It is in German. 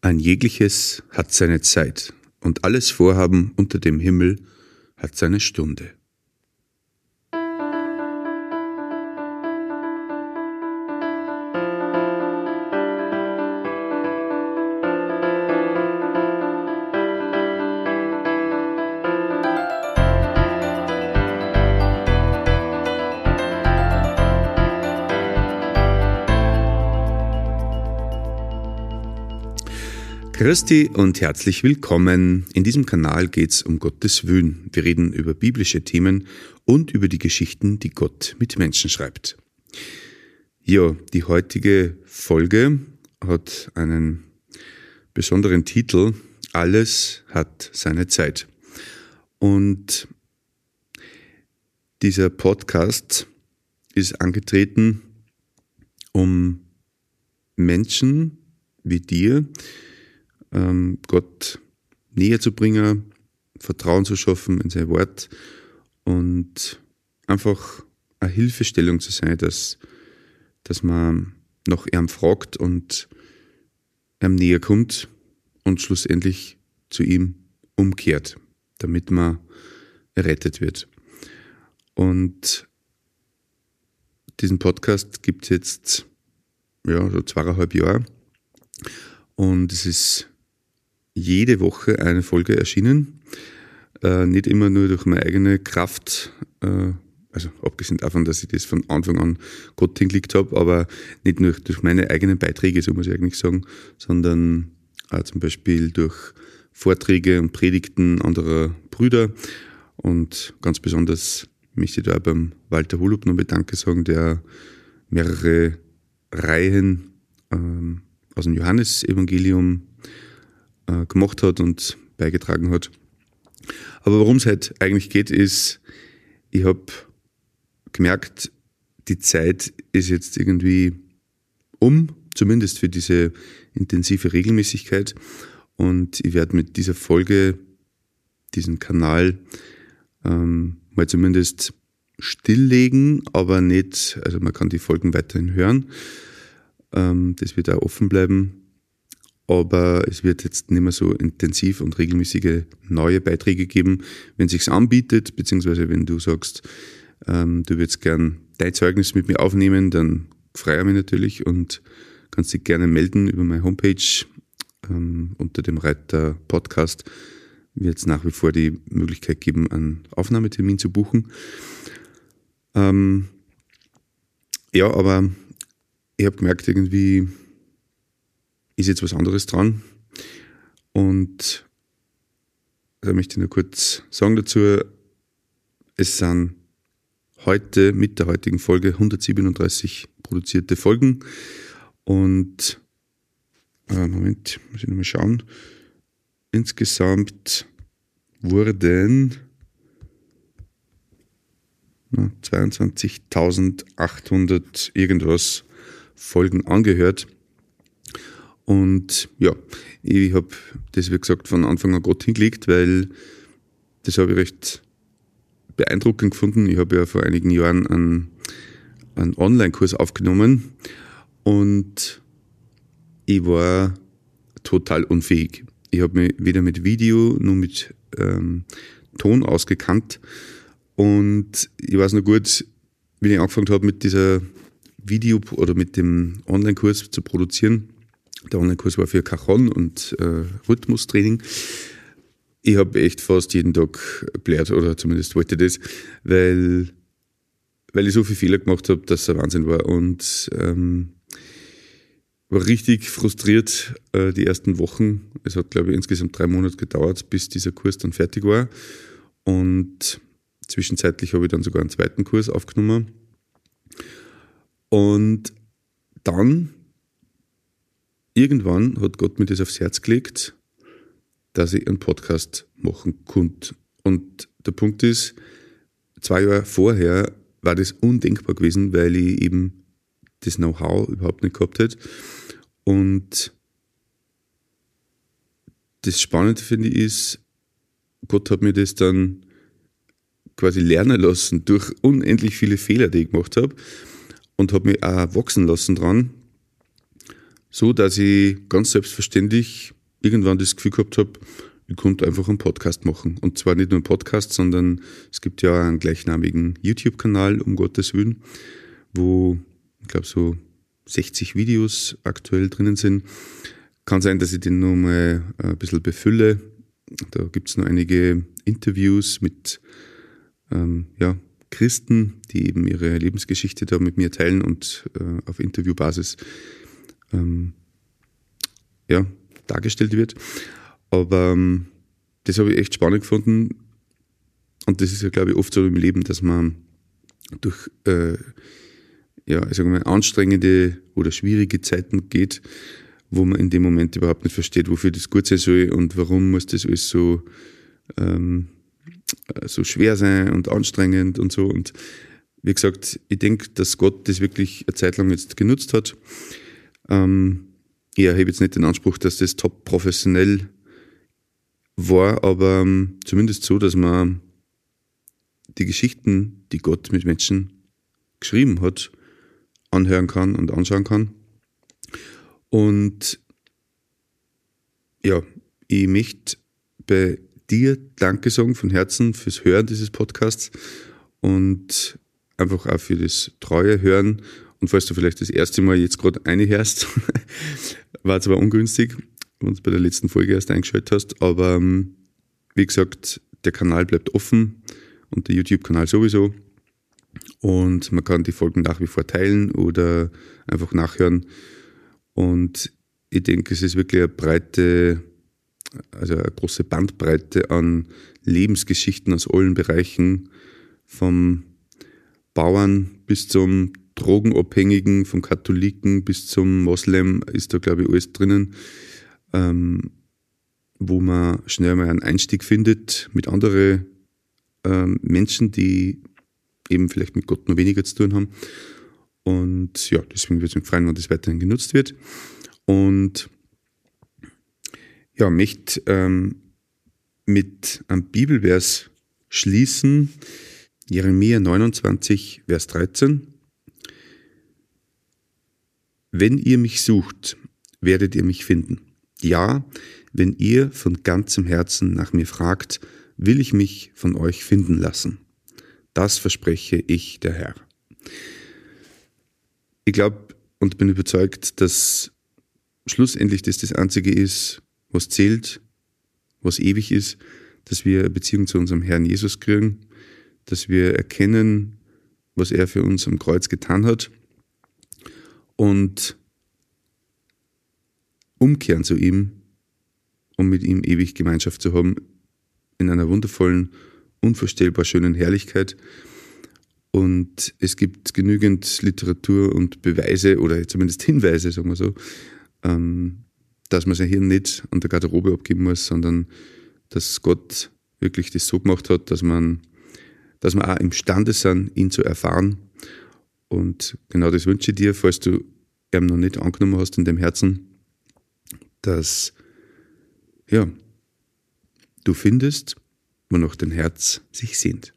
Ein jegliches hat seine Zeit und alles Vorhaben unter dem Himmel hat seine Stunde. Christi und herzlich willkommen. In diesem Kanal geht es um Gottes Willen. Wir reden über biblische Themen und über die Geschichten, die Gott mit Menschen schreibt. Ja, die heutige Folge hat einen besonderen Titel. Alles hat seine Zeit. Und dieser Podcast ist angetreten, um Menschen wie dir, ähm, Gott näher zu bringen, Vertrauen zu schaffen in sein Wort und einfach eine Hilfestellung zu sein, dass, dass man nach ihm fragt und ihm näher kommt und schlussendlich zu ihm umkehrt, damit man errettet wird. Und diesen Podcast gibt es jetzt ja, so zweieinhalb Jahre. Und es ist jede Woche eine Folge erschienen. Äh, nicht immer nur durch meine eigene Kraft, äh, also abgesehen davon, dass ich das von Anfang an Gott hingelegt habe, aber nicht nur durch meine eigenen Beiträge, so muss ich eigentlich sagen, sondern auch zum Beispiel durch Vorträge und Predigten anderer Brüder. Und ganz besonders möchte ich da beim Walter Hulup noch Danke sagen, der mehrere Reihen ähm, aus dem Johannesevangelium äh, gemacht hat und beigetragen hat. Aber worum es halt eigentlich geht, ist, ich habe gemerkt, die Zeit ist jetzt irgendwie um, zumindest für diese intensive Regelmäßigkeit. Und ich werde mit dieser Folge diesen Kanal ähm, mal zumindest stilllegen, aber nicht, also man kann die Folgen weiterhin hören. Ähm, das wird auch offen bleiben aber es wird jetzt nicht mehr so intensiv und regelmäßige neue Beiträge geben. Wenn es sich anbietet, beziehungsweise wenn du sagst, ähm, du würdest gern dein Zeugnis mit mir aufnehmen, dann freue ich mich natürlich und kannst dich gerne melden über meine Homepage ähm, unter dem Reiter Podcast wird es nach wie vor die Möglichkeit geben, einen Aufnahmetermin zu buchen. Ähm, ja, aber ich habe gemerkt, irgendwie ist jetzt was anderes dran. Und da möchte ich nur kurz sagen dazu, es sind heute mit der heutigen Folge 137 produzierte Folgen. Und äh, Moment, muss ich nochmal schauen. Insgesamt wurden 22.800 irgendwas Folgen angehört. Und ja, ich habe das, wie gesagt, von Anfang an Gott hingelegt, weil das habe ich recht beeindruckend gefunden. Ich habe ja vor einigen Jahren einen, einen Online-Kurs aufgenommen und ich war total unfähig. Ich habe mich weder mit Video noch mit ähm, Ton ausgekannt und ich weiß noch gut, wie ich angefangen habe mit dieser Video oder mit dem Online-Kurs zu produzieren, der Online-Kurs war für Cajon und äh, Rhythmustraining. Ich habe echt fast jeden Tag blärt oder zumindest wollte das, weil, weil ich so viele Fehler gemacht habe, dass es ein Wahnsinn war. Und ähm, war richtig frustriert äh, die ersten Wochen. Es hat, glaube ich, insgesamt drei Monate gedauert, bis dieser Kurs dann fertig war. Und zwischenzeitlich habe ich dann sogar einen zweiten Kurs aufgenommen. Und dann irgendwann hat Gott mir das aufs Herz gelegt, dass ich einen Podcast machen konnte. Und der Punkt ist, zwei Jahre vorher war das undenkbar gewesen, weil ich eben das Know-how überhaupt nicht gehabt hätte. Und das Spannende finde ich ist, Gott hat mir das dann quasi lernen lassen durch unendlich viele Fehler, die ich gemacht habe und hat mich auch wachsen lassen dran so, dass ich ganz selbstverständlich irgendwann das Gefühl gehabt habe, ich konnte einfach einen Podcast machen. Und zwar nicht nur einen Podcast, sondern es gibt ja einen gleichnamigen YouTube-Kanal, um Gottes Willen, wo, ich glaube, so 60 Videos aktuell drinnen sind. Kann sein, dass ich den nur mal ein bisschen befülle. Da gibt es noch einige Interviews mit ähm, ja, Christen, die eben ihre Lebensgeschichte da mit mir teilen und äh, auf Interviewbasis ähm, ja, dargestellt wird. Aber ähm, das habe ich echt spannend gefunden. Und das ist ja, glaube ich, oft so im Leben, dass man durch äh, ja, ich sage mal, anstrengende oder schwierige Zeiten geht, wo man in dem Moment überhaupt nicht versteht, wofür das gut sein soll und warum muss das alles so, ähm, so schwer sein und anstrengend und so. Und wie gesagt, ich denke, dass Gott das wirklich eine Zeit lang jetzt genutzt hat. Ähm, ich erhebe jetzt nicht den Anspruch, dass das top professionell war, aber ähm, zumindest so, dass man die Geschichten, die Gott mit Menschen geschrieben hat, anhören kann und anschauen kann. Und ja, ich möchte bei dir Danke sagen von Herzen fürs Hören dieses Podcasts und einfach auch für das treue Hören. Und falls du vielleicht das erste Mal jetzt gerade einhörst, war zwar ungünstig, wenn du bei der letzten Folge erst eingeschaltet hast, aber ähm, wie gesagt, der Kanal bleibt offen und der YouTube-Kanal sowieso. Und man kann die Folgen nach wie vor teilen oder einfach nachhören. Und ich denke, es ist wirklich eine breite, also eine große Bandbreite an Lebensgeschichten aus allen Bereichen, vom Bauern bis zum Drogenabhängigen, vom Katholiken bis zum Moslem ist da, glaube ich, alles drinnen, ähm, wo man schnell mal einen Einstieg findet mit anderen ähm, Menschen, die eben vielleicht mit Gott nur weniger zu tun haben. Und ja, deswegen würde es mich freuen, wenn das weiterhin genutzt wird. Und ja, möchte ähm, mit einem Bibelvers schließen, Jeremia 29, Vers 13. Wenn ihr mich sucht, werdet ihr mich finden. Ja, wenn ihr von ganzem Herzen nach mir fragt, will ich mich von euch finden lassen. Das verspreche ich der Herr. Ich glaube und bin überzeugt, dass schlussendlich das das Einzige ist, was zählt, was ewig ist, dass wir eine Beziehung zu unserem Herrn Jesus kriegen, dass wir erkennen, was er für uns am Kreuz getan hat und umkehren zu ihm, um mit ihm ewig Gemeinschaft zu haben, in einer wundervollen unvorstellbar schönen Herrlichkeit. Und es gibt genügend Literatur und Beweise oder zumindest Hinweise, sagen wir so, ähm, dass man sein Hirn nicht an der Garderobe abgeben muss, sondern dass Gott wirklich das so gemacht hat, dass man, dass man auch imstande sind, ihn zu erfahren. Und genau das wünsche ich dir, falls du ihn noch nicht angenommen hast in dem Herzen, dass ja, du findest, wonach dein Herz sich sehnt.